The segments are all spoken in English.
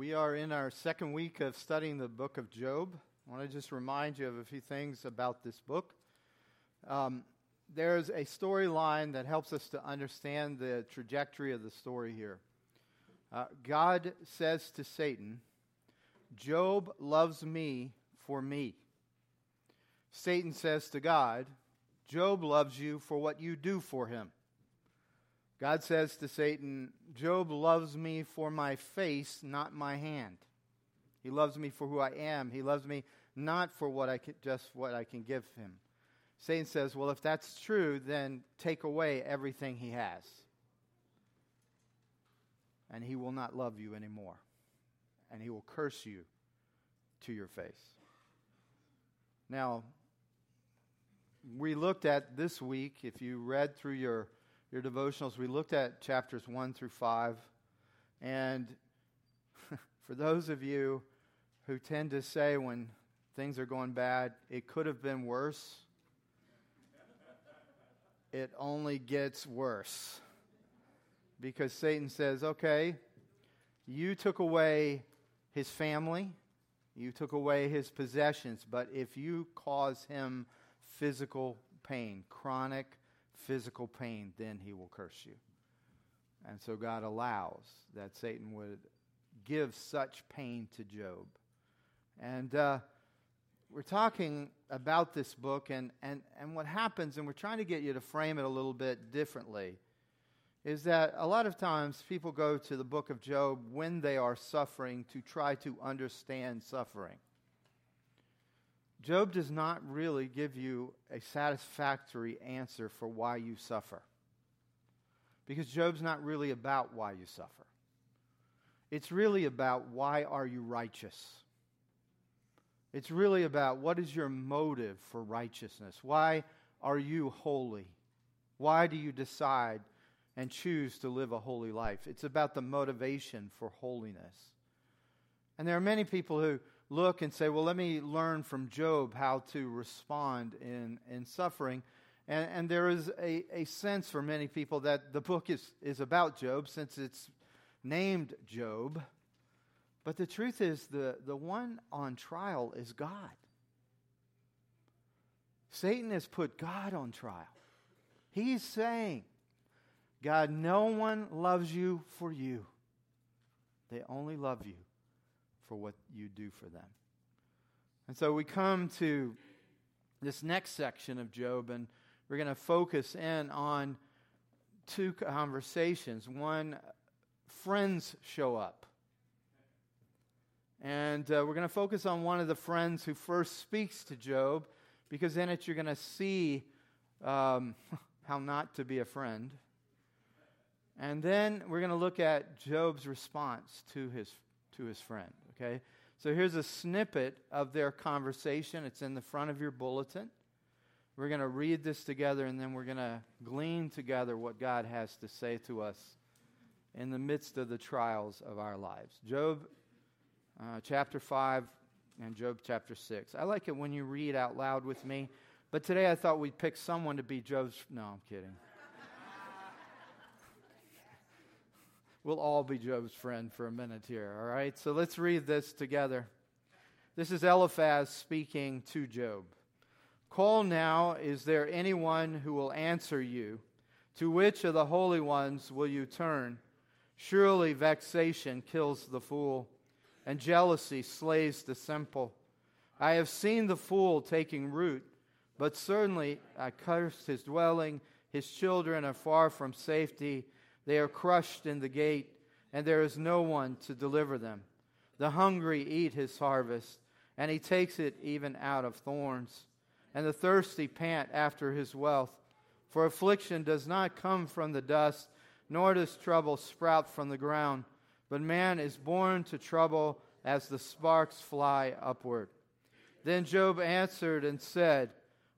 We are in our second week of studying the book of Job. I want to just remind you of a few things about this book. Um, there's a storyline that helps us to understand the trajectory of the story here. Uh, God says to Satan, Job loves me for me. Satan says to God, Job loves you for what you do for him. God says to Satan, Job loves me for my face, not my hand. He loves me for who I am. He loves me not for what I can, just what I can give him. Satan says, Well, if that's true, then take away everything he has. And he will not love you anymore. And he will curse you to your face. Now, we looked at this week, if you read through your your devotionals, we looked at chapters 1 through 5. And for those of you who tend to say when things are going bad, it could have been worse, it only gets worse. Because Satan says, okay, you took away his family, you took away his possessions, but if you cause him physical pain, chronic physical pain, then he will curse you. And so God allows that Satan would give such pain to Job. And uh, we're talking about this book, and, and, and what happens, and we're trying to get you to frame it a little bit differently, is that a lot of times people go to the book of Job when they are suffering to try to understand suffering. Job does not really give you a satisfactory answer for why you suffer. Because Job's not really about why you suffer. It's really about why are you righteous? It's really about what is your motive for righteousness? Why are you holy? Why do you decide and choose to live a holy life? It's about the motivation for holiness. And there are many people who look and say, well, let me learn from Job how to respond in, in suffering. And, and there is a, a sense for many people that the book is, is about Job since it's named Job. But the truth is, the, the one on trial is God. Satan has put God on trial. He's saying, God, no one loves you for you, they only love you for what you do for them. And so we come to this next section of Job, and we're going to focus in on two conversations. One, friends show up. And uh, we're going to focus on one of the friends who first speaks to Job, because in it you're going to see um, how not to be a friend. And then we're going to look at Job's response to his, to his friend. Okay? So here's a snippet of their conversation. It's in the front of your bulletin. We're going to read this together and then we're going to glean together what God has to say to us in the midst of the trials of our lives. Job uh, chapter 5 and Job chapter 6. I like it when you read out loud with me, but today I thought we'd pick someone to be Job's. No, I'm kidding. We'll all be Job's friend for a minute here, all right? So let's read this together. This is Eliphaz speaking to Job. Call now, is there anyone who will answer you? To which of the holy ones will you turn? Surely vexation kills the fool, and jealousy slays the simple. I have seen the fool taking root, but certainly I cursed his dwelling. His children are far from safety. They are crushed in the gate, and there is no one to deliver them. The hungry eat his harvest, and he takes it even out of thorns. And the thirsty pant after his wealth. For affliction does not come from the dust, nor does trouble sprout from the ground. But man is born to trouble as the sparks fly upward. Then Job answered and said,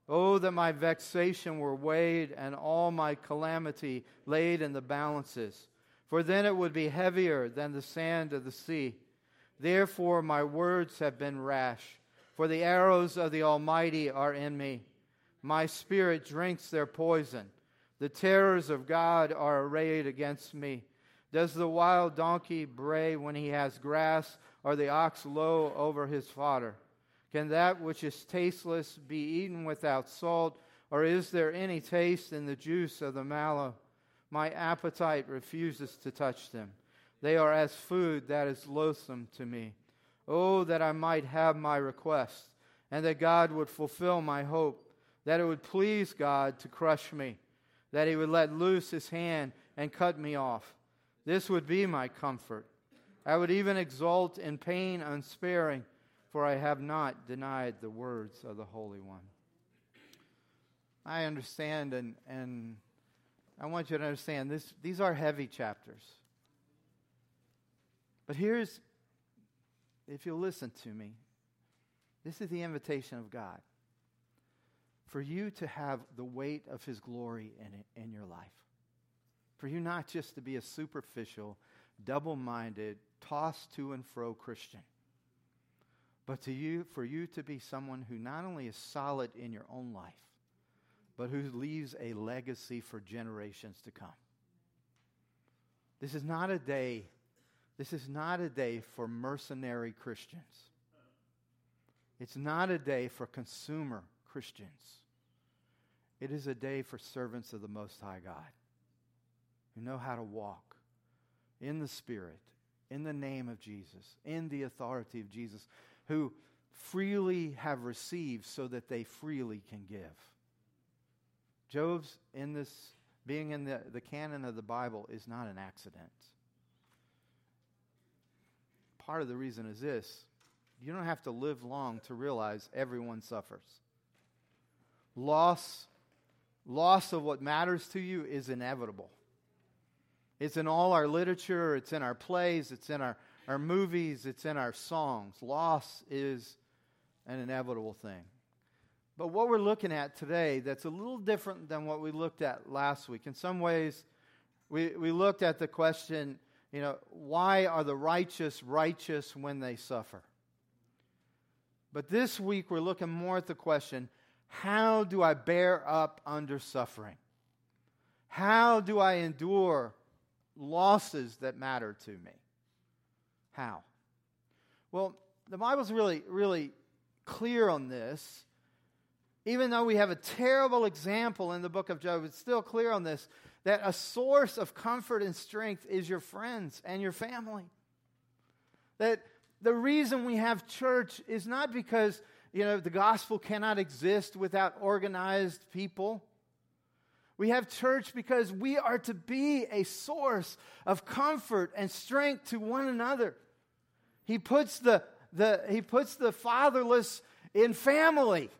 Oh, that my vexation were weighed and all my calamity laid in the balances, for then it would be heavier than the sand of the sea. Therefore, my words have been rash, for the arrows of the Almighty are in me. My spirit drinks their poison. The terrors of God are arrayed against me. Does the wild donkey bray when he has grass, or the ox low over his fodder? Can that which is tasteless be eaten without salt, or is there any taste in the juice of the mallow? My appetite refuses to touch them. They are as food that is loathsome to me. Oh, that I might have my request, and that God would fulfill my hope, that it would please God to crush me, that He would let loose His hand and cut me off. This would be my comfort. I would even exult in pain unsparing, for I have not denied the words of the Holy One. I understand, and, and I want you to understand this, these are heavy chapters. But here's, if you'll listen to me, this is the invitation of God for you to have the weight of His glory in, in your life. For you not just to be a superficial, double minded, tossed to and fro Christian, but to you, for you to be someone who not only is solid in your own life, but who leaves a legacy for generations to come. This is not a day, this is not a day for mercenary Christians. It's not a day for consumer Christians. It is a day for servants of the Most High God who know how to walk in the Spirit, in the name of Jesus, in the authority of Jesus, who freely have received so that they freely can give. Job's in this, being in the, the canon of the Bible is not an accident. Part of the reason is this you don't have to live long to realize everyone suffers. Loss, loss of what matters to you is inevitable. It's in all our literature, it's in our plays, it's in our, our movies, it's in our songs. Loss is an inevitable thing. But what we're looking at today that's a little different than what we looked at last week. In some ways, we, we looked at the question, you know, why are the righteous righteous when they suffer? But this week, we're looking more at the question how do I bear up under suffering? How do I endure losses that matter to me. How? Well, the Bible's really, really clear on this. Even though we have a terrible example in the book of Job, it's still clear on this that a source of comfort and strength is your friends and your family. That the reason we have church is not because, you know, the gospel cannot exist without organized people. We have church because we are to be a source of comfort and strength to one another. He puts the, the, he puts the fatherless in family.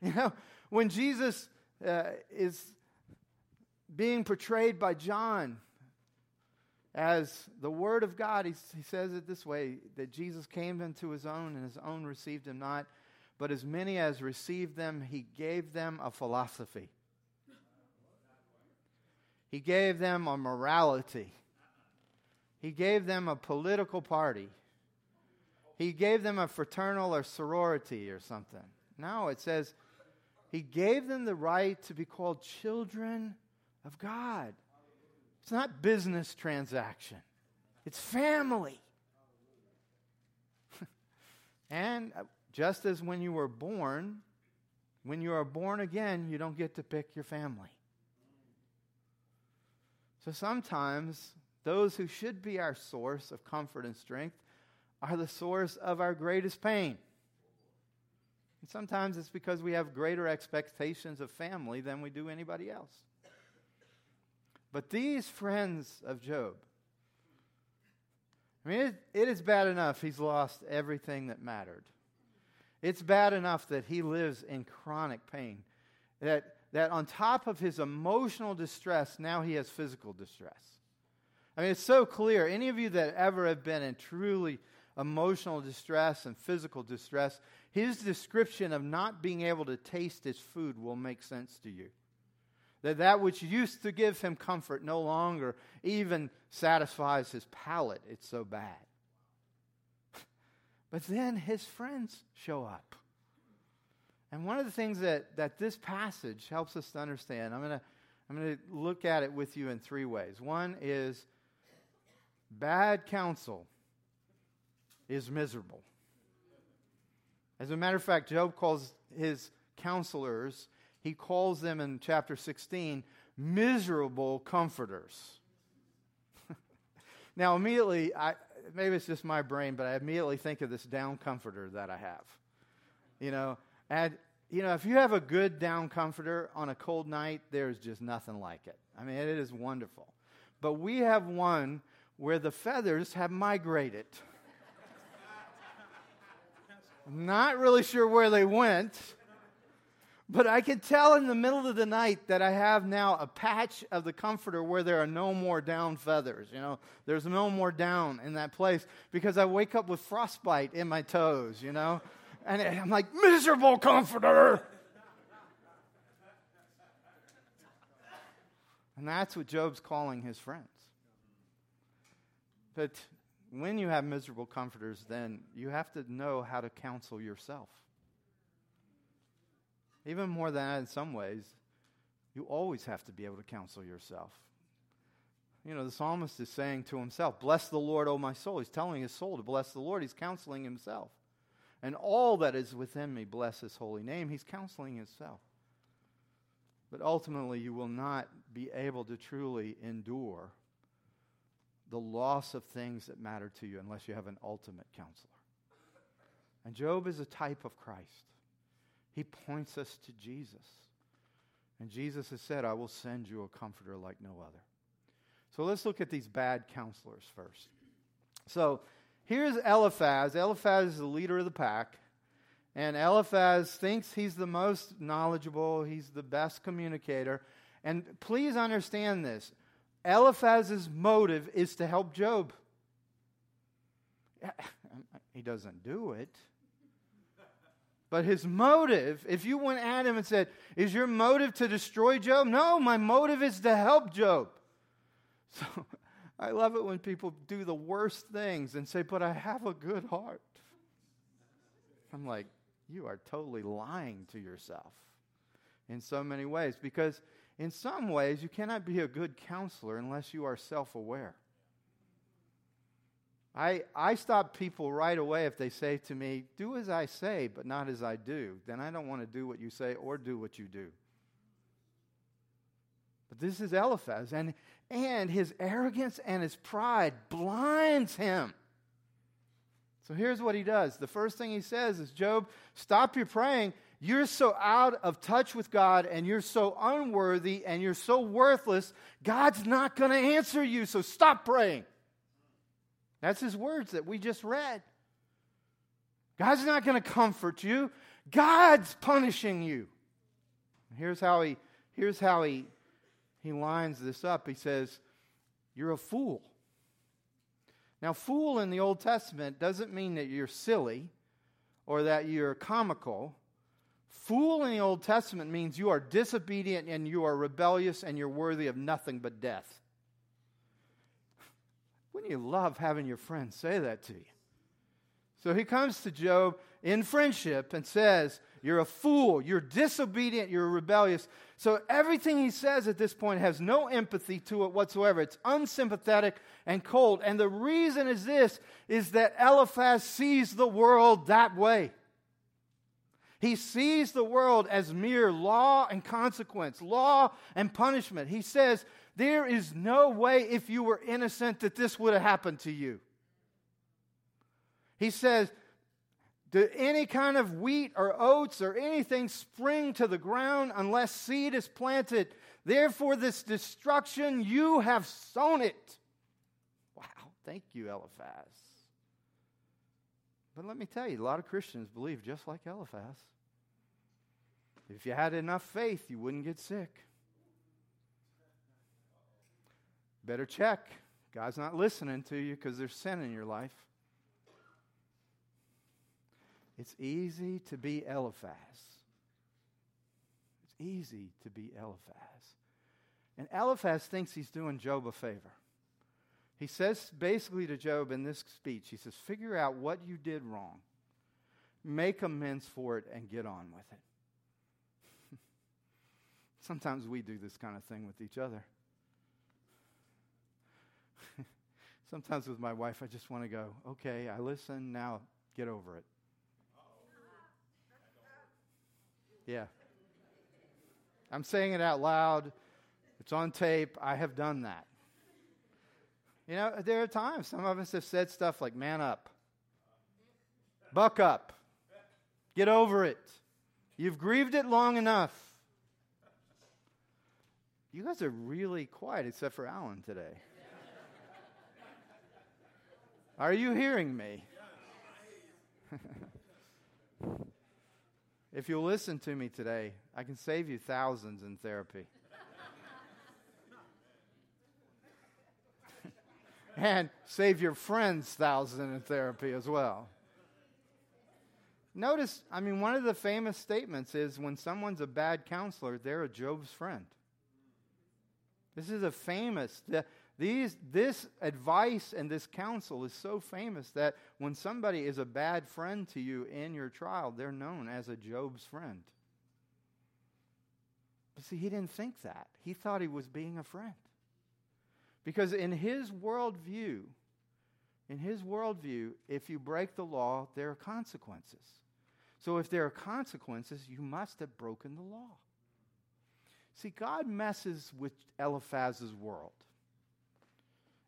You know, when Jesus uh, is being portrayed by John as the Word of God, he, he says it this way that Jesus came into his own, and his own received him not. But as many as received them, he gave them a philosophy he gave them a morality. He gave them a political party. He gave them a fraternal or sorority or something. No, it says he gave them the right to be called children of God. It's not business transaction. It's family. and uh, just as when you were born, when you are born again, you don't get to pick your family. So sometimes those who should be our source of comfort and strength are the source of our greatest pain. And sometimes it's because we have greater expectations of family than we do anybody else. But these friends of Job, I mean, it, it is bad enough he's lost everything that mattered. It's bad enough that he lives in chronic pain, that that on top of his emotional distress, now he has physical distress. I mean, it's so clear. Any of you that ever have been in truly emotional distress and physical distress, his description of not being able to taste his food will make sense to you. That that which used to give him comfort no longer even satisfies his palate. It's so bad. But then his friends show up. And one of the things that, that this passage helps us to understand, I'm going to I'm going to look at it with you in three ways. One is Bad counsel is miserable. As a matter of fact, Job calls his counselors, he calls them in chapter 16, miserable comforters. now, immediately, I, maybe it's just my brain, but I immediately think of this down comforter that I have. You know, and you know, if you have a good down comforter on a cold night, there's just nothing like it. I mean, it is wonderful. But we have one where the feathers have migrated. Not really sure where they went, but I can tell in the middle of the night that I have now a patch of the comforter where there are no more down feathers. You know, there's no more down in that place because I wake up with frostbite in my toes, you know? And I'm like, miserable comforter. And that's what Job's calling his friends. But when you have miserable comforters, then you have to know how to counsel yourself. Even more than that, in some ways, you always have to be able to counsel yourself. You know, the psalmist is saying to himself, Bless the Lord, O my soul. He's telling his soul to bless the Lord. He's counseling himself. And all that is within me, bless his holy name. He's counseling himself. But ultimately, you will not be able to truly endure the loss of things that matter to you unless you have an ultimate counselor. And Job is a type of Christ. He points us to Jesus. And Jesus has said, I will send you a comforter like no other. So let's look at these bad counselors first. So here's Eliphaz. Eliphaz is the leader of the pack. And Eliphaz thinks he's the most knowledgeable, he's the best communicator. And please understand this Eliphaz's motive is to help Job. He doesn't do it. But his motive, if you went at him and said, Is your motive to destroy Job? No, my motive is to help Job. So I love it when people do the worst things and say, But I have a good heart. I'm like, You are totally lying to yourself in so many ways because in some ways, you cannot be a good counselor unless you are self aware. I, I stop people right away if they say to me, Do as I say, but not as I do. Then I don't want to do what you say or do what you do. But this is Eliphaz, and, and his arrogance and his pride blinds him. So here's what he does. The first thing he says is, Job, stop your praying you're so out of touch with God and you're so unworthy and you're so worthless, God's not going to answer you. So stop praying. That's his words that we just read. God's not going to comfort you. God's punishing you. Here's how he here's how he he lines this up. He says, "You're a fool." Now, fool in the Old Testament doesn't mean that you're silly or that you're comical. Fool in the Old Testament means you are disobedient and you are rebellious and you're worthy of nothing but death. Wouldn't you love having your friends say that to you? So he comes to Job in friendship and says, You're a fool, you're disobedient, you're rebellious. So everything he says at this point has no empathy to it whatsoever. It's unsympathetic and cold. And the reason is this is that Eliphaz sees the world that way. He sees the world as mere law and consequence, law and punishment. He says, There is no way, if you were innocent, that this would have happened to you. He says, Do any kind of wheat or oats or anything spring to the ground unless seed is planted? Therefore, this destruction, you have sown it. Wow, thank you, Eliphaz. But let me tell you, a lot of Christians believe just like Eliphaz. If you had enough faith, you wouldn't get sick. Better check. God's not listening to you because there's sin in your life. It's easy to be Eliphaz. It's easy to be Eliphaz. And Eliphaz thinks he's doing Job a favor. He says basically to Job in this speech, he says, Figure out what you did wrong, make amends for it, and get on with it. Sometimes we do this kind of thing with each other. Sometimes with my wife, I just want to go, okay, I listen, now get over it. Yeah. I'm saying it out loud. It's on tape. I have done that. You know, there are times some of us have said stuff like, man up, buck up, get over it. You've grieved it long enough. You guys are really quiet, except for Alan today. Are you hearing me? if you'll listen to me today, I can save you thousands in therapy. And save your friends thousands in therapy as well. Notice, I mean, one of the famous statements is when someone's a bad counselor, they're a Job's friend. This is a famous, the, these, this advice and this counsel is so famous that when somebody is a bad friend to you in your trial, they're known as a Job's friend. But see, he didn't think that. He thought he was being a friend. Because in his worldview, in his worldview, if you break the law, there are consequences. So if there are consequences, you must have broken the law. See, God messes with Eliphaz's world.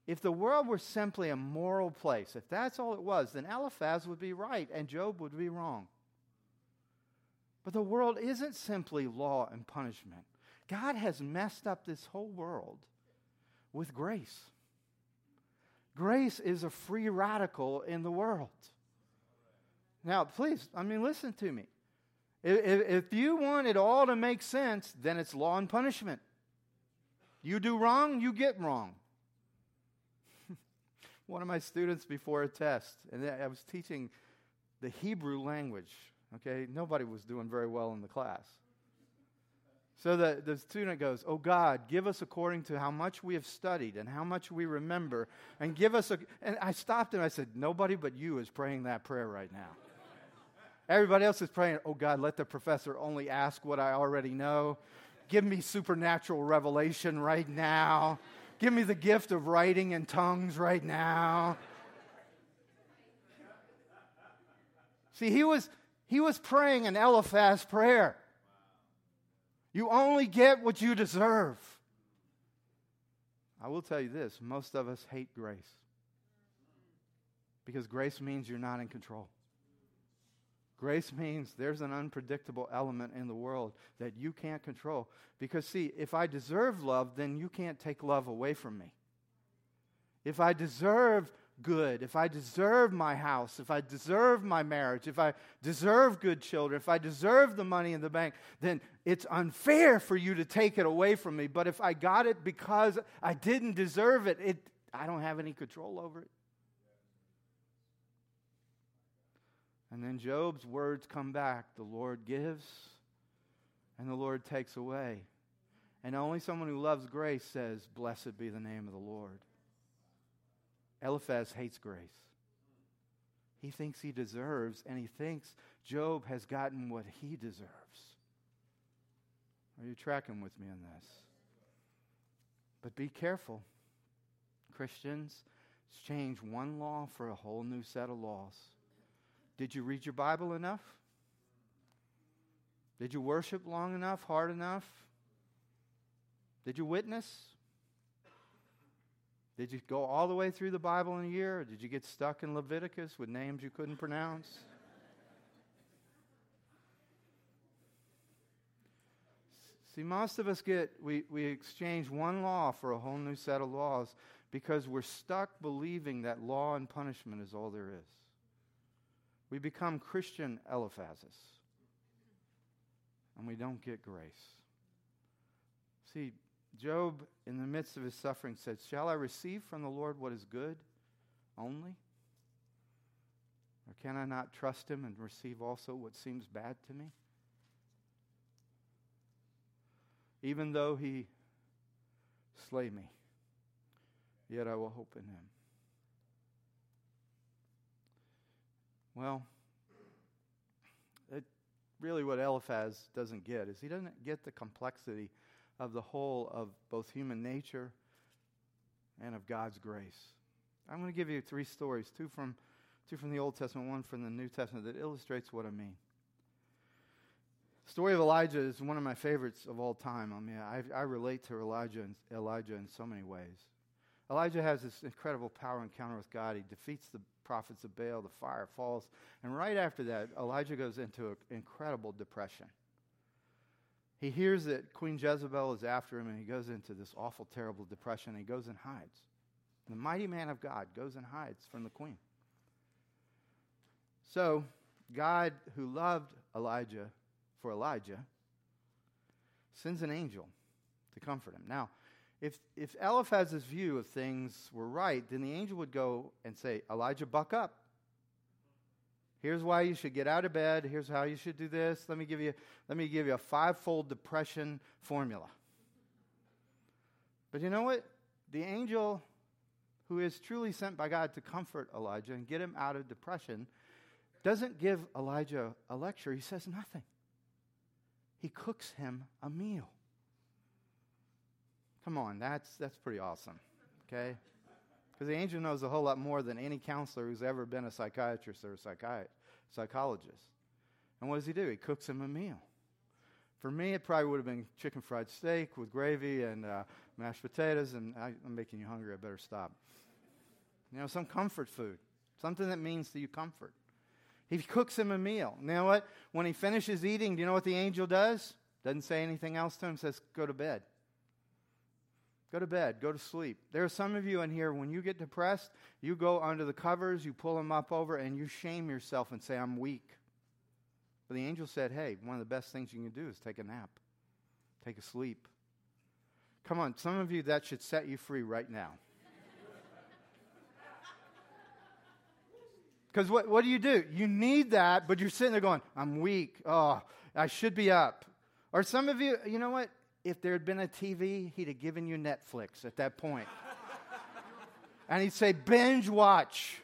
If the world were simply a moral place, if that's all it was, then Eliphaz would be right and Job would be wrong. But the world isn't simply law and punishment. God has messed up this whole world with grace. Grace is a free radical in the world. Now, please, I mean, listen to me. If, if you want it all to make sense, then it's law and punishment. You do wrong, you get wrong. One of my students before a test, and I was teaching the Hebrew language, okay? Nobody was doing very well in the class. So the, the student goes, Oh God, give us according to how much we have studied and how much we remember, and give us a. And I stopped him. I said, Nobody but you is praying that prayer right now. Everybody else is praying, oh God, let the professor only ask what I already know. Give me supernatural revelation right now. Give me the gift of writing in tongues right now. See, he was, he was praying an Eliphaz prayer. You only get what you deserve. I will tell you this most of us hate grace because grace means you're not in control. Grace means there's an unpredictable element in the world that you can't control. Because, see, if I deserve love, then you can't take love away from me. If I deserve good, if I deserve my house, if I deserve my marriage, if I deserve good children, if I deserve the money in the bank, then it's unfair for you to take it away from me. But if I got it because I didn't deserve it, it I don't have any control over it. And then Job's words come back the Lord gives and the Lord takes away. And only someone who loves grace says, Blessed be the name of the Lord. Eliphaz hates grace. He thinks he deserves, and he thinks Job has gotten what he deserves. Are you tracking with me on this? But be careful. Christians, change one law for a whole new set of laws. Did you read your Bible enough? Did you worship long enough, hard enough? Did you witness? Did you go all the way through the Bible in a year? Or did you get stuck in Leviticus with names you couldn't pronounce? See, most of us get, we, we exchange one law for a whole new set of laws because we're stuck believing that law and punishment is all there is. We become Christian Eliphazes. And we don't get grace. See, Job, in the midst of his suffering, said, Shall I receive from the Lord what is good only? Or can I not trust him and receive also what seems bad to me? Even though he slay me, yet I will hope in him. Well, it, really what Eliphaz doesn't get is he doesn't get the complexity of the whole of both human nature and of God's grace. I'm going to give you three stories two from, two from the Old Testament, one from the New Testament that illustrates what I mean. The story of Elijah is one of my favorites of all time. I mean, I, I relate to Elijah and, Elijah in so many ways. Elijah has this incredible power encounter with God. He defeats the prophets of Baal, the fire falls, and right after that, Elijah goes into an incredible depression. He hears that Queen Jezebel is after him, and he goes into this awful, terrible depression. he goes and hides. The mighty man of God goes and hides from the queen. So, God, who loved Elijah for Elijah, sends an angel to comfort him. Now, if, if Eliphaz's view of things were right, then the angel would go and say, Elijah, buck up. Here's why you should get out of bed. Here's how you should do this. Let me give you, let me give you a five-fold depression formula. But you know what? The angel who is truly sent by God to comfort Elijah and get him out of depression doesn't give Elijah a lecture. He says nothing. He cooks him a meal. Come on, that's, that's pretty awesome. Okay? Because the angel knows a whole lot more than any counselor who's ever been a psychiatrist or a psychi- psychologist. And what does he do? He cooks him a meal. For me, it probably would have been chicken fried steak with gravy and uh, mashed potatoes, and I, I'm making you hungry. I better stop. You know, some comfort food, something that means to you comfort. He cooks him a meal. You know what? When he finishes eating, do you know what the angel does? Doesn't say anything else to him, says, Go to bed. Go to bed. Go to sleep. There are some of you in here, when you get depressed, you go under the covers, you pull them up over, and you shame yourself and say, I'm weak. But the angel said, Hey, one of the best things you can do is take a nap, take a sleep. Come on, some of you, that should set you free right now. Because what, what do you do? You need that, but you're sitting there going, I'm weak. Oh, I should be up. Or some of you, you know what? If there had been a TV, he'd have given you Netflix at that point. and he'd say, binge watch.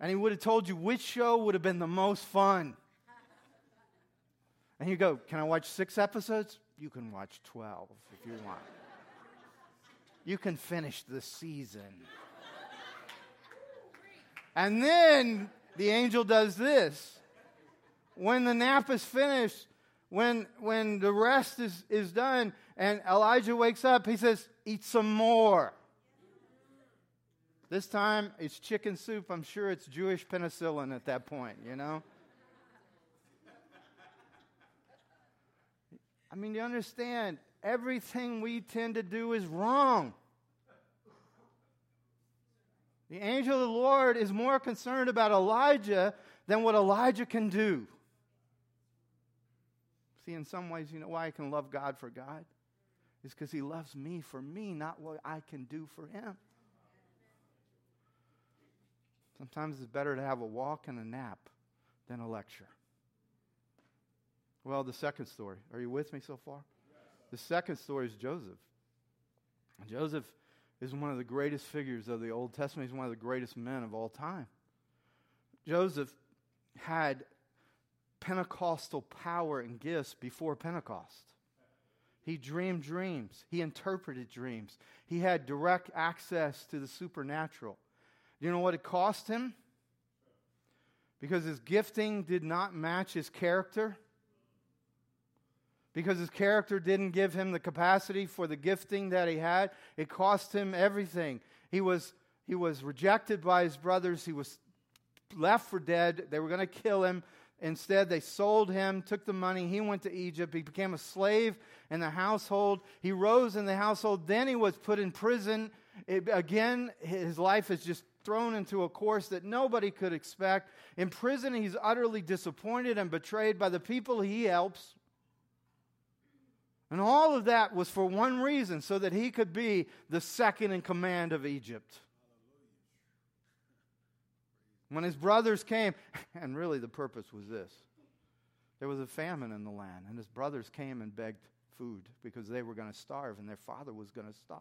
And he would have told you which show would have been the most fun. And you go, Can I watch six episodes? You can watch 12 if you want. You can finish the season. And then the angel does this when the nap is finished, when, when the rest is, is done, and Elijah wakes up, he says, Eat some more. This time it's chicken soup. I'm sure it's Jewish penicillin at that point, you know? I mean, you understand, everything we tend to do is wrong. The angel of the Lord is more concerned about Elijah than what Elijah can do. See, in some ways, you know why I can love God for God? Is because He loves me for me, not what I can do for Him. Sometimes it's better to have a walk and a nap than a lecture. Well, the second story. Are you with me so far? The second story is Joseph. Joseph is one of the greatest figures of the Old Testament. He's one of the greatest men of all time. Joseph had Pentecostal power and gifts before Pentecost. He dreamed dreams. He interpreted dreams. He had direct access to the supernatural. Do you know what it cost him? Because his gifting did not match his character. Because his character didn't give him the capacity for the gifting that he had. It cost him everything. He was, he was rejected by his brothers. He was left for dead. They were going to kill him. Instead, they sold him, took the money. He went to Egypt. He became a slave in the household. He rose in the household. Then he was put in prison. It, again, his life is just thrown into a course that nobody could expect. In prison, he's utterly disappointed and betrayed by the people he helps. And all of that was for one reason so that he could be the second in command of Egypt. When his brothers came, and really the purpose was this there was a famine in the land, and his brothers came and begged food because they were going to starve and their father was going to starve.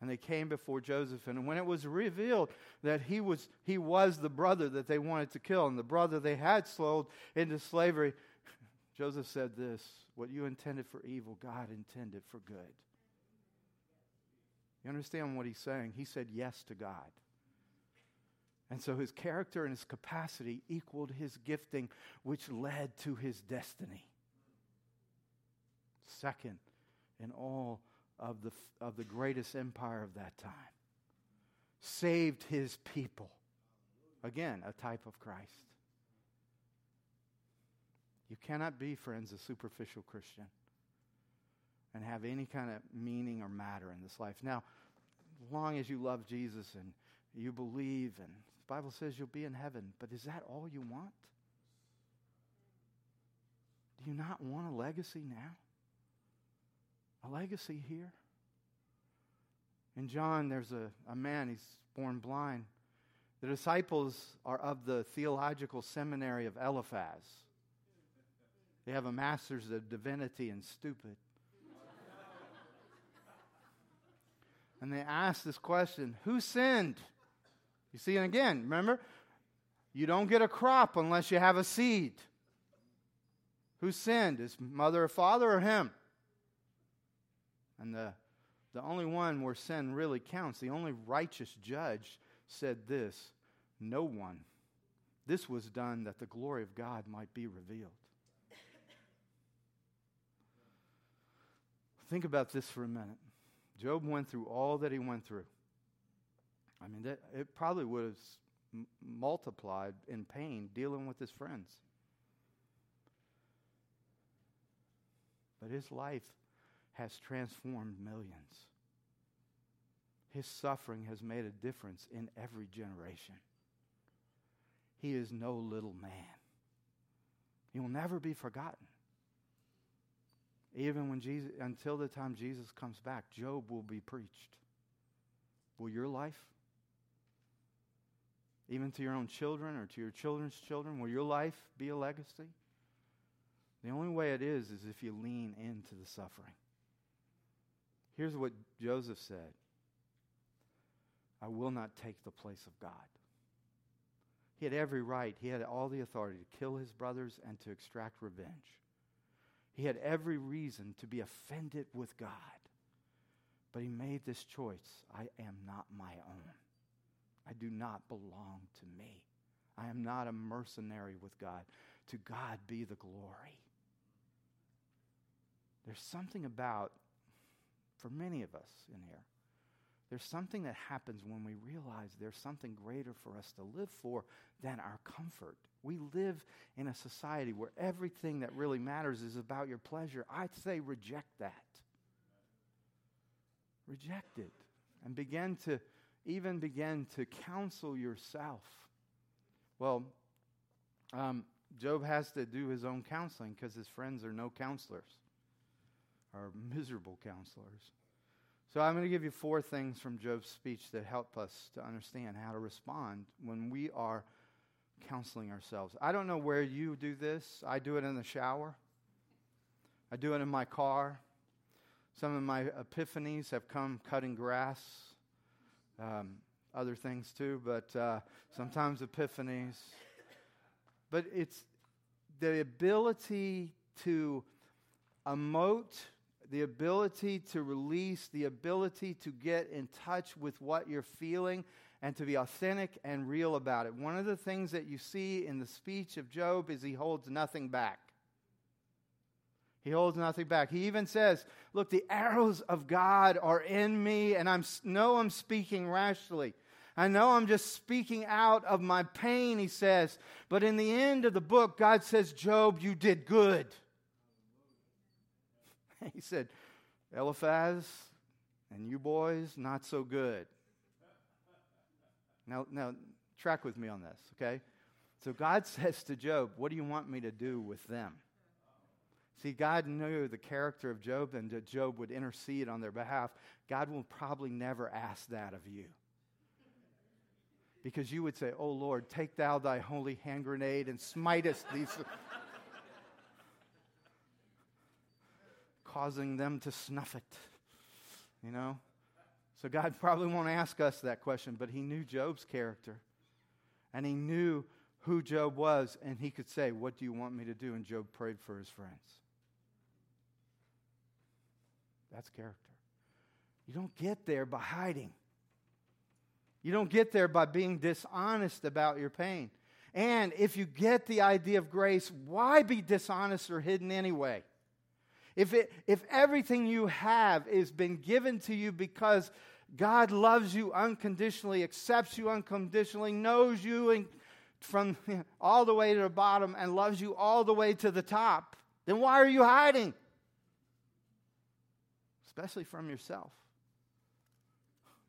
And they came before Joseph, and when it was revealed that he was, he was the brother that they wanted to kill and the brother they had sold into slavery, Joseph said this What you intended for evil, God intended for good. You understand what he's saying? He said yes to God. And so his character and his capacity equaled his gifting, which led to his destiny. Second in all of the, of the greatest empire of that time, saved his people. Again, a type of Christ. You cannot be, friends, a superficial Christian and have any kind of meaning or matter in this life. Now, long as you love Jesus and you believe, and the Bible says you'll be in heaven, but is that all you want? Do you not want a legacy now? A legacy here? In John, there's a, a man, he's born blind. The disciples are of the theological seminary of Eliphaz. They have a master's of divinity and stupid. and they ask this question Who sinned? You see, and again, remember, you don't get a crop unless you have a seed. Who sinned? Is mother or father or him? And the, the only one where sin really counts, the only righteous judge said this No one. This was done that the glory of God might be revealed. Think about this for a minute. Job went through all that he went through. I mean, that, it probably would have m- multiplied in pain dealing with his friends. But his life has transformed millions. His suffering has made a difference in every generation. He is no little man. He will never be forgotten. Even when Jesus, until the time Jesus comes back, Job will be preached. Will your life? Even to your own children or to your children's children, will your life be a legacy? The only way it is is if you lean into the suffering. Here's what Joseph said I will not take the place of God. He had every right, he had all the authority to kill his brothers and to extract revenge. He had every reason to be offended with God. But he made this choice I am not my own. I do not belong to me. I am not a mercenary with God. To God be the glory. There's something about, for many of us in here, there's something that happens when we realize there's something greater for us to live for than our comfort. We live in a society where everything that really matters is about your pleasure. I'd say reject that. Reject it and begin to even begin to counsel yourself. Well, um, Job has to do his own counseling because his friends are no counselors, are miserable counselors. So I'm going to give you four things from Job's speech that help us to understand how to respond when we are counseling ourselves. I don't know where you do this. I do it in the shower. I do it in my car. Some of my epiphanies have come cutting grass, um, other things too, but uh, sometimes epiphanies. But it's the ability to emote the ability to release, the ability to get in touch with what you're feeling and to be authentic and real about it. One of the things that you see in the speech of Job is he holds nothing back. He holds nothing back. He even says, Look, the arrows of God are in me, and I know I'm speaking rashly. I know I'm just speaking out of my pain, he says. But in the end of the book, God says, Job, you did good. he said, Eliphaz and you boys, not so good. Now, now, track with me on this, okay? So God says to Job, What do you want me to do with them? See, God knew the character of Job and that Job would intercede on their behalf. God will probably never ask that of you. Because you would say, Oh Lord, take thou thy holy hand grenade and smite us these. causing them to snuff it. You know? So God probably won't ask us that question, but he knew Job's character. And he knew who Job was, and he could say, What do you want me to do? And Job prayed for his friends. That's character. You don't get there by hiding. You don't get there by being dishonest about your pain. And if you get the idea of grace, why be dishonest or hidden anyway? If, it, if everything you have is been given to you because God loves you unconditionally, accepts you unconditionally, knows you from all the way to the bottom and loves you all the way to the top, then why are you hiding? Especially from yourself.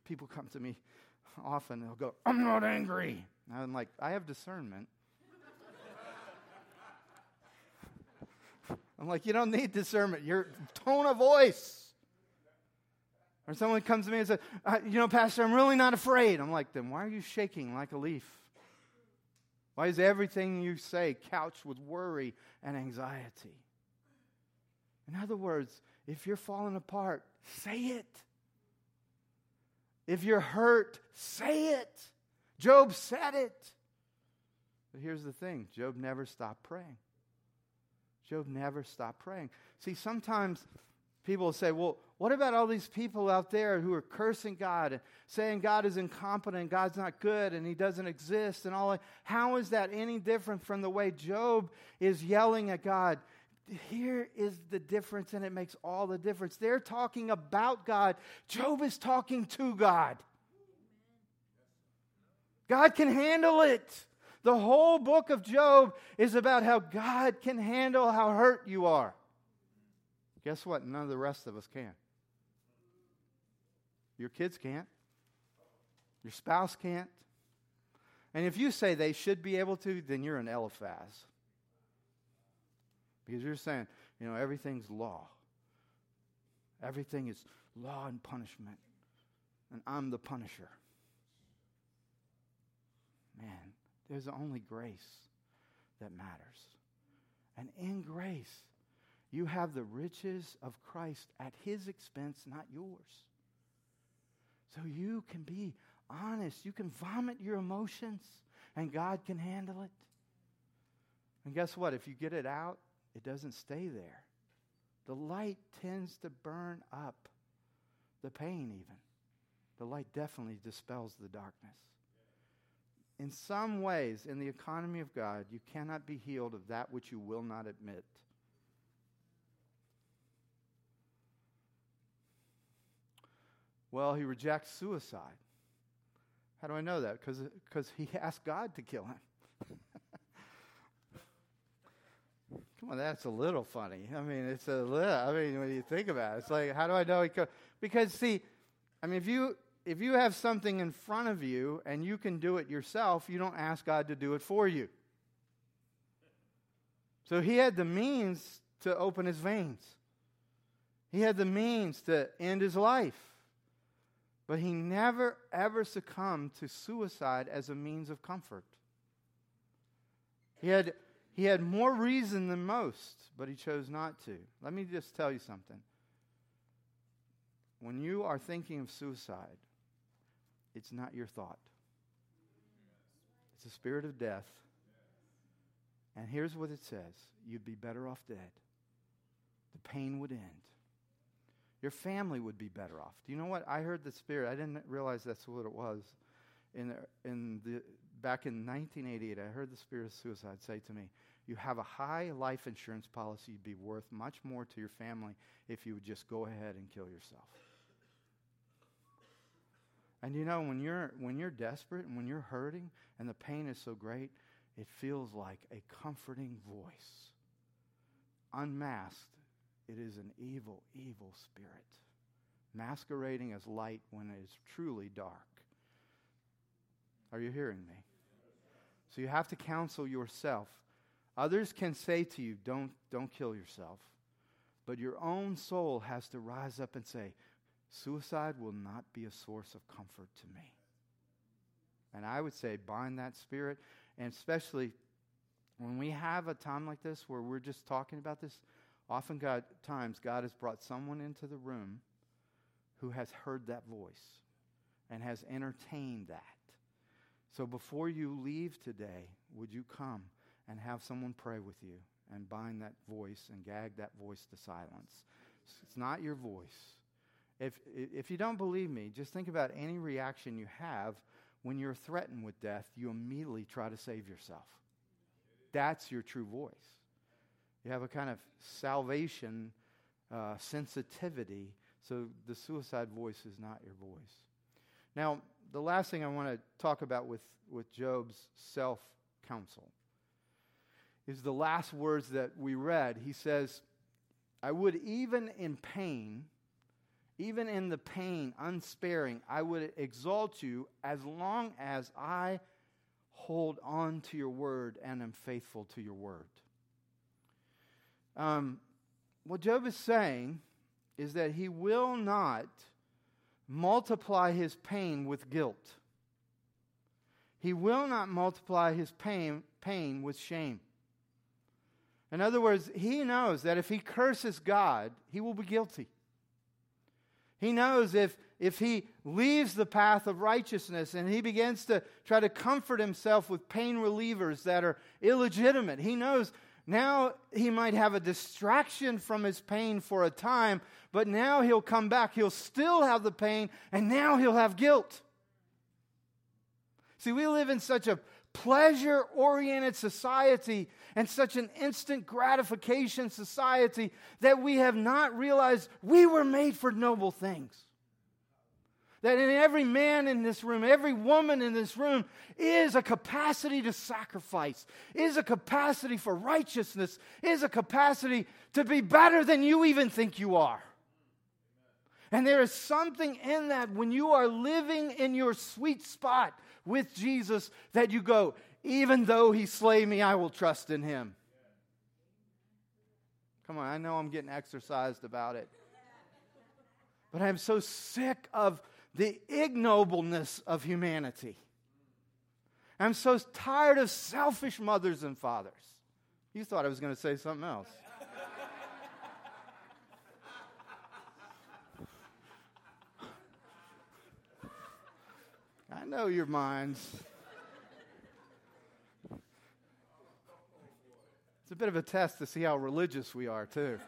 People come to me often, they'll go, I'm not angry. And I'm like, I have discernment. I'm like, you don't need discernment. Your tone of voice. Or someone comes to me and says, uh, You know, Pastor, I'm really not afraid. I'm like, Then why are you shaking like a leaf? Why is everything you say couched with worry and anxiety? In other words, if you're falling apart, say it. If you're hurt, say it. Job said it. But here's the thing Job never stopped praying. Job never stopped praying. See, sometimes people say, well, what about all these people out there who are cursing God and saying God is incompetent, God's not good, and He doesn't exist, and all that? How is that any different from the way Job is yelling at God? Here is the difference, and it makes all the difference. They're talking about God, Job is talking to God. God can handle it. The whole book of Job is about how God can handle how hurt you are. Guess what? None of the rest of us can. Your kids can't. Your spouse can't. And if you say they should be able to, then you're an Eliphaz. Because you're saying, you know, everything's law. Everything is law and punishment. And I'm the punisher. Man, there's only grace that matters. And in grace, you have the riches of Christ at his expense, not yours. So you can be honest. You can vomit your emotions, and God can handle it. And guess what? If you get it out, it doesn't stay there. The light tends to burn up the pain, even. The light definitely dispels the darkness. In some ways, in the economy of God, you cannot be healed of that which you will not admit. Well, he rejects suicide. How do I know that? Because he asked God to kill him. On, that's a little funny. I mean, it's a little, I mean, when you think about it, it's like, how do I know he? Because, see, I mean, if you if you have something in front of you and you can do it yourself, you don't ask God to do it for you. So he had the means to open his veins. He had the means to end his life. But he never, ever succumbed to suicide as a means of comfort. He had, he had more reason than most, but he chose not to. Let me just tell you something. When you are thinking of suicide, it's not your thought, it's a spirit of death. And here's what it says you'd be better off dead. The pain would end. Your family would be better off. Do you know what? I heard the Spirit. I didn't realize that's what it was. In the, in the, back in 1988, I heard the Spirit of suicide say to me, You have a high life insurance policy. You'd be worth much more to your family if you would just go ahead and kill yourself. And you know, when you're, when you're desperate and when you're hurting and the pain is so great, it feels like a comforting voice. Unmasked, it is an evil, evil spirit, masquerading as light when it is truly dark. Are you hearing me? So you have to counsel yourself. Others can say to you, don't, don't kill yourself. But your own soul has to rise up and say, suicide will not be a source of comfort to me. And I would say, bind that spirit. And especially when we have a time like this where we're just talking about this, Often, God, times, God has brought someone into the room who has heard that voice and has entertained that. So before you leave today, would you come and have someone pray with you and bind that voice and gag that voice to silence? It's not your voice, If, if you don't believe me, just think about any reaction you have when you're threatened with death. You immediately try to save yourself. That's your true voice. You have a kind of salvation uh, sensitivity, so the suicide voice is not your voice. Now, the last thing I want to talk about with, with Job's self counsel is the last words that we read. He says, I would even in pain, even in the pain, unsparing, I would exalt you as long as I hold on to your word and am faithful to your word. Um, what Job is saying is that he will not multiply his pain with guilt. He will not multiply his pain, pain with shame. In other words, he knows that if he curses God, he will be guilty. He knows if, if he leaves the path of righteousness and he begins to try to comfort himself with pain relievers that are illegitimate, he knows now he might have a distraction from his pain for a time, but now he'll come back. He'll still have the pain, and now he'll have guilt. See, we live in such a pleasure oriented society and such an instant gratification society that we have not realized we were made for noble things. That in every man in this room, every woman in this room, is a capacity to sacrifice, is a capacity for righteousness, is a capacity to be better than you even think you are. And there is something in that when you are living in your sweet spot with Jesus that you go, even though he slay me, I will trust in him. Come on, I know I'm getting exercised about it. But I'm so sick of the ignobleness of humanity. I'm so tired of selfish mothers and fathers. You thought I was going to say something else. I know your minds. A bit of a test to see how religious we are, too.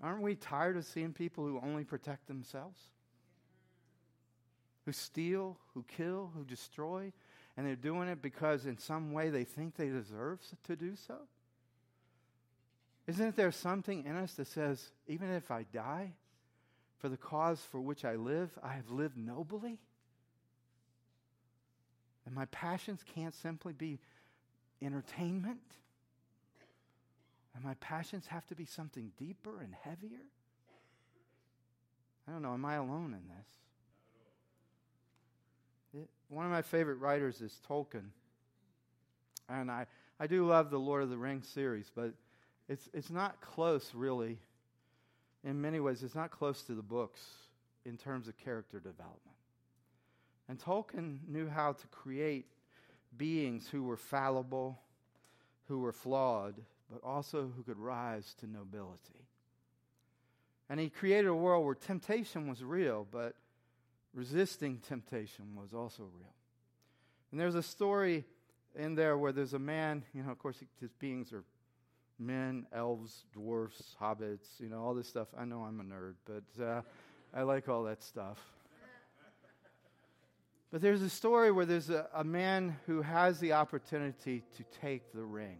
Aren't we tired of seeing people who only protect themselves? Who steal, who kill, who destroy, and they're doing it because in some way they think they deserve to do so? Isn't there something in us that says, even if I die for the cause for which I live, I have lived nobly? And my passions can't simply be entertainment. And my passions have to be something deeper and heavier. I don't know, am I alone in this? It, one of my favorite writers is Tolkien. And I, I do love the Lord of the Rings series, but it's, it's not close, really. In many ways, it's not close to the books in terms of character development. And Tolkien knew how to create beings who were fallible, who were flawed, but also who could rise to nobility. And he created a world where temptation was real, but resisting temptation was also real. And there's a story in there where there's a man, you know, of course, his beings are men, elves, dwarfs, hobbits, you know, all this stuff. I know I'm a nerd, but uh, I like all that stuff. But there's a story where there's a, a man who has the opportunity to take the ring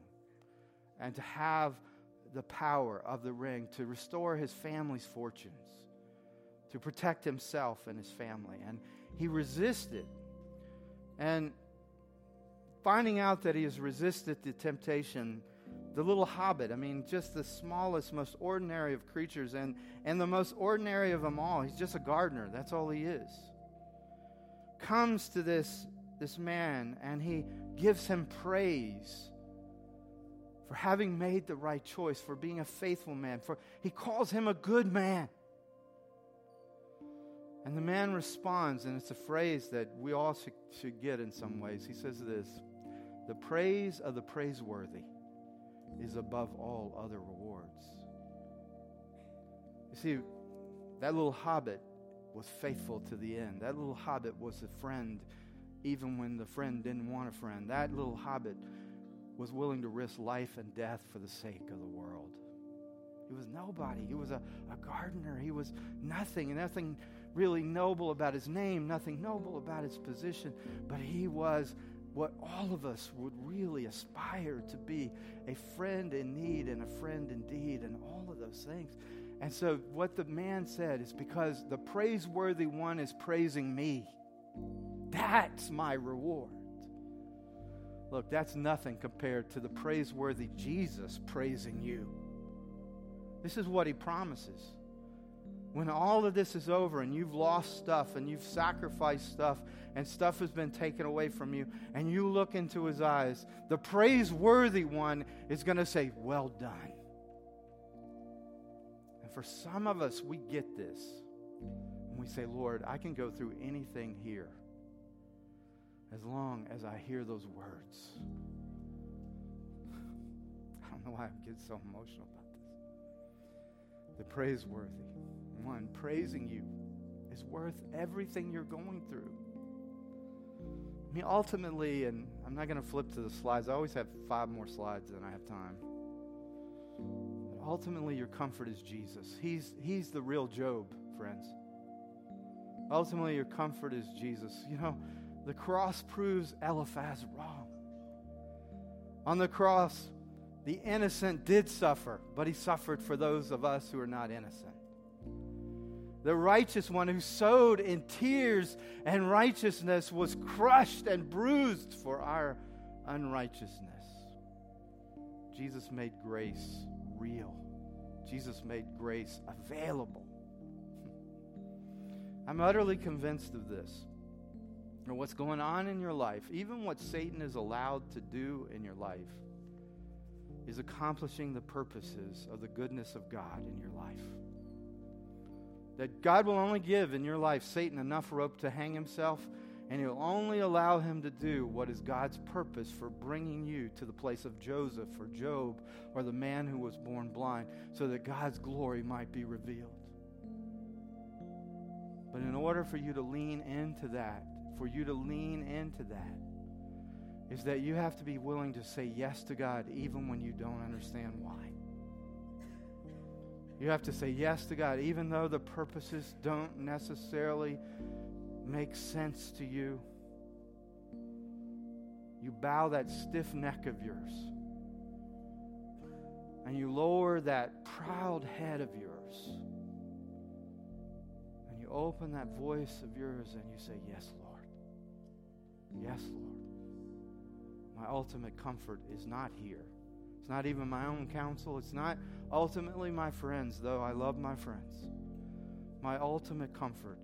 and to have the power of the ring to restore his family's fortunes, to protect himself and his family. And he resisted. And finding out that he has resisted the temptation, the little hobbit, I mean, just the smallest, most ordinary of creatures, and, and the most ordinary of them all, he's just a gardener. That's all he is comes to this, this man and he gives him praise for having made the right choice, for being a faithful man, for he calls him a good man. And the man responds, and it's a phrase that we all should, should get in some ways. He says this The praise of the praiseworthy is above all other rewards. You see, that little hobbit was faithful to the end. That little hobbit was a friend even when the friend didn't want a friend. That little hobbit was willing to risk life and death for the sake of the world. He was nobody. He was a, a gardener. He was nothing, and nothing really noble about his name, nothing noble about his position, but he was what all of us would really aspire to be a friend in need and a friend indeed, and all of those things. And so, what the man said is because the praiseworthy one is praising me, that's my reward. Look, that's nothing compared to the praiseworthy Jesus praising you. This is what he promises. When all of this is over and you've lost stuff and you've sacrificed stuff and stuff has been taken away from you, and you look into his eyes, the praiseworthy one is going to say, Well done. For some of us, we get this. And we say, Lord, I can go through anything here as long as I hear those words. I don't know why I get so emotional about this. The praiseworthy one praising you is worth everything you're going through. I mean, ultimately, and I'm not going to flip to the slides, I always have five more slides than I have time. Ultimately, your comfort is Jesus. He's, he's the real Job, friends. Ultimately, your comfort is Jesus. You know, the cross proves Eliphaz wrong. On the cross, the innocent did suffer, but he suffered for those of us who are not innocent. The righteous one who sowed in tears and righteousness was crushed and bruised for our unrighteousness. Jesus made grace real, Jesus made grace available. I'm utterly convinced of this or what's going on in your life, even what Satan is allowed to do in your life, is accomplishing the purposes of the goodness of God in your life. That God will only give in your life Satan enough rope to hang himself, and he'll only allow him to do what is God's purpose for bringing you to the place of Joseph or Job or the man who was born blind, so that God's glory might be revealed. But in order for you to lean into that, for you to lean into that is that you have to be willing to say yes to God even when you don't understand why. You have to say yes to God even though the purposes don't necessarily make sense to you. You bow that stiff neck of yours and you lower that proud head of yours. And you open that voice of yours and you say, Yes, Lord. Yes, Lord. My ultimate comfort is not here. It's not even my own counsel. It's not ultimately my friends, though I love my friends. My ultimate comfort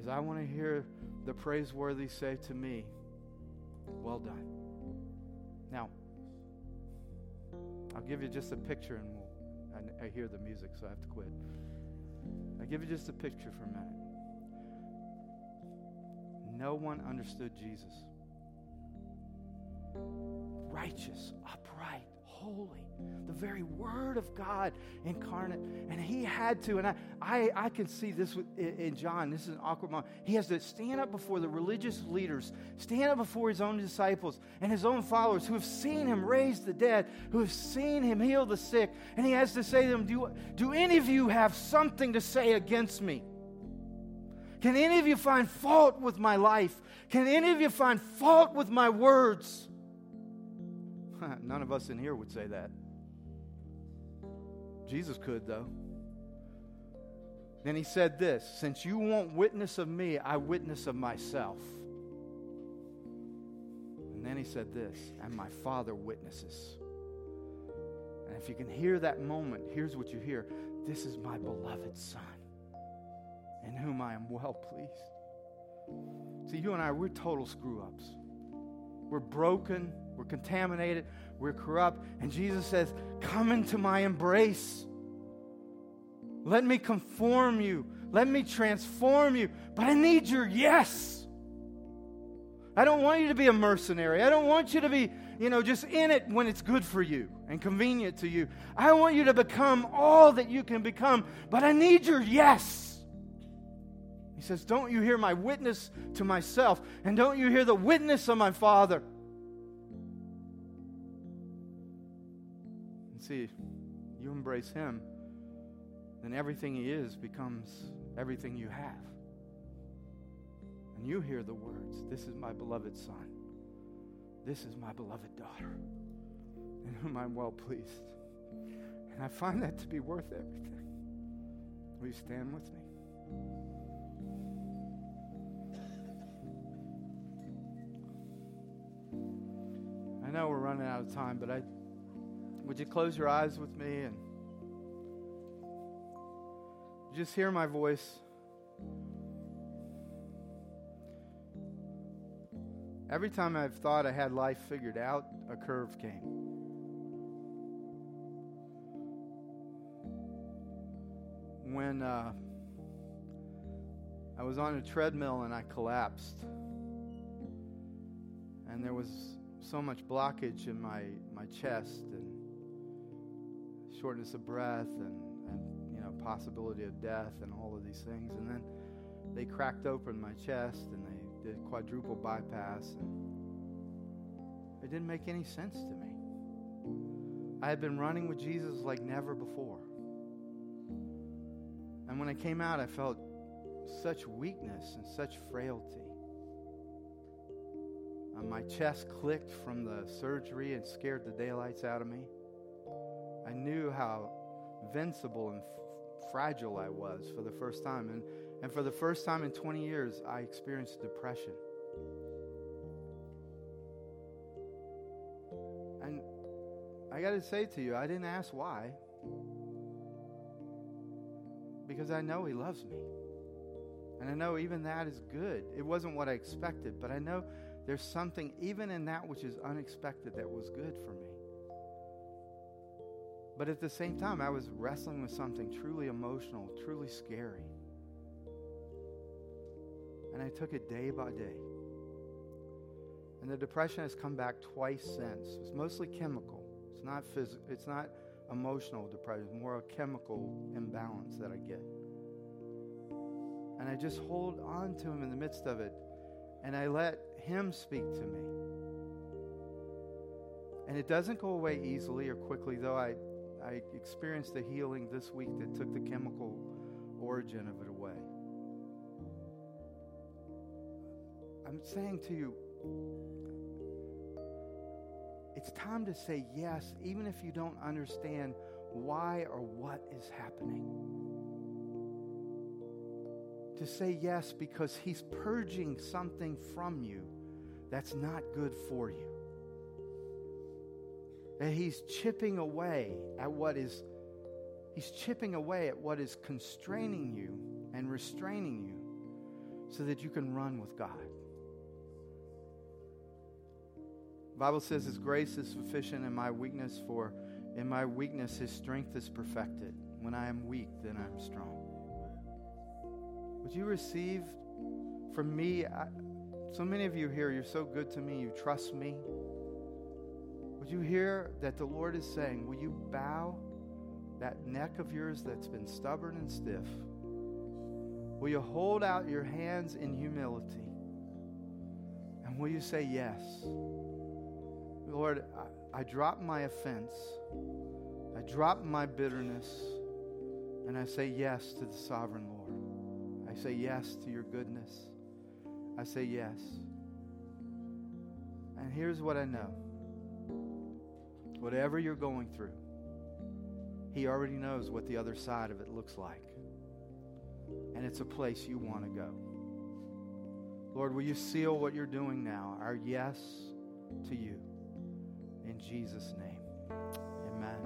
is I want to hear the praiseworthy say to me, Well done. Now, I'll give you just a picture and we'll, I, I hear the music, so I have to quit. I'll give you just a picture for a minute. No one understood Jesus righteous, upright, holy, the very Word of God incarnate. And he had to, and I, I, I can see this in John. This is an awkward moment. He has to stand up before the religious leaders, stand up before his own disciples and his own followers who have seen him raise the dead, who have seen him heal the sick. And he has to say to them, Do, do any of you have something to say against me? Can any of you find fault with my life? Can any of you find fault with my words? None of us in here would say that. Jesus could, though. Then he said this Since you won't witness of me, I witness of myself. And then he said this, and my Father witnesses. And if you can hear that moment, here's what you hear This is my beloved Son, in whom I am well pleased. See, you and I, we're total screw ups. We're broken, we're contaminated, we're corrupt. And Jesus says, Come into my embrace. Let me conform you. Let me transform you. But I need your yes. I don't want you to be a mercenary. I don't want you to be, you know, just in it when it's good for you and convenient to you. I want you to become all that you can become, but I need your yes. He says, Don't you hear my witness to myself, and don't you hear the witness of my Father? See, you embrace Him, then everything He is becomes everything you have. And you hear the words This is my beloved Son. This is my beloved daughter, in whom I'm well pleased. And I find that to be worth everything. Will you stand with me? I know we're running out of time, but I would you close your eyes with me and just hear my voice? Every time I've thought I had life figured out, a curve came. When uh, I was on a treadmill and I collapsed, and there was so much blockage in my, my chest shortness of breath and, and you know possibility of death and all of these things and then they cracked open my chest and they did quadruple bypass, and it didn't make any sense to me. I had been running with Jesus like never before. And when I came out, I felt such weakness and such frailty. Uh, my chest clicked from the surgery and scared the daylights out of me. I knew how invincible and f- fragile I was for the first time. And and for the first time in 20 years, I experienced depression. And I got to say to you, I didn't ask why. Because I know He loves me. And I know even that is good. It wasn't what I expected, but I know there's something, even in that which is unexpected, that was good for me. But at the same time, I was wrestling with something truly emotional, truly scary. And I took it day by day. And the depression has come back twice since. It's mostly chemical. It's not physical. It's not emotional depression. It's more a chemical imbalance that I get. And I just hold on to him in the midst of it. And I let him speak to me. And it doesn't go away easily or quickly, though I, I experienced a healing this week that took the chemical origin of it away. I'm saying to you, it's time to say yes, even if you don't understand why or what is happening. To say yes because He's purging something from you that's not good for you. That He's chipping away at what is, He's chipping away at what is constraining you and restraining you so that you can run with God. Bible says his grace is sufficient in my weakness for in my weakness his strength is perfected. When I am weak, then I'm strong. Would you receive from me I, so many of you here you're so good to me, you trust me. Would you hear that the Lord is saying, will you bow that neck of yours that's been stubborn and stiff? Will you hold out your hands in humility? And will you say yes? Lord, I, I drop my offense, I drop my bitterness, and I say yes to the sovereign Lord. I say yes to your goodness. I say yes. And here's what I know whatever you're going through, He already knows what the other side of it looks like. And it's a place you want to go. Lord, will you seal what you're doing now? Our yes to you. In Jesus' name. Amen.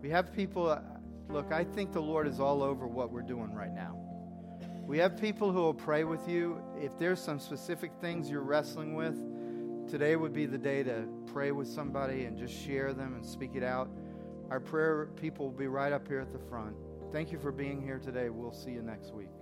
We have people, uh, look, I think the Lord is all over what we're doing right now. We have people who will pray with you. If there's some specific things you're wrestling with, today would be the day to pray with somebody and just share them and speak it out. Our prayer people will be right up here at the front. Thank you for being here today. We'll see you next week.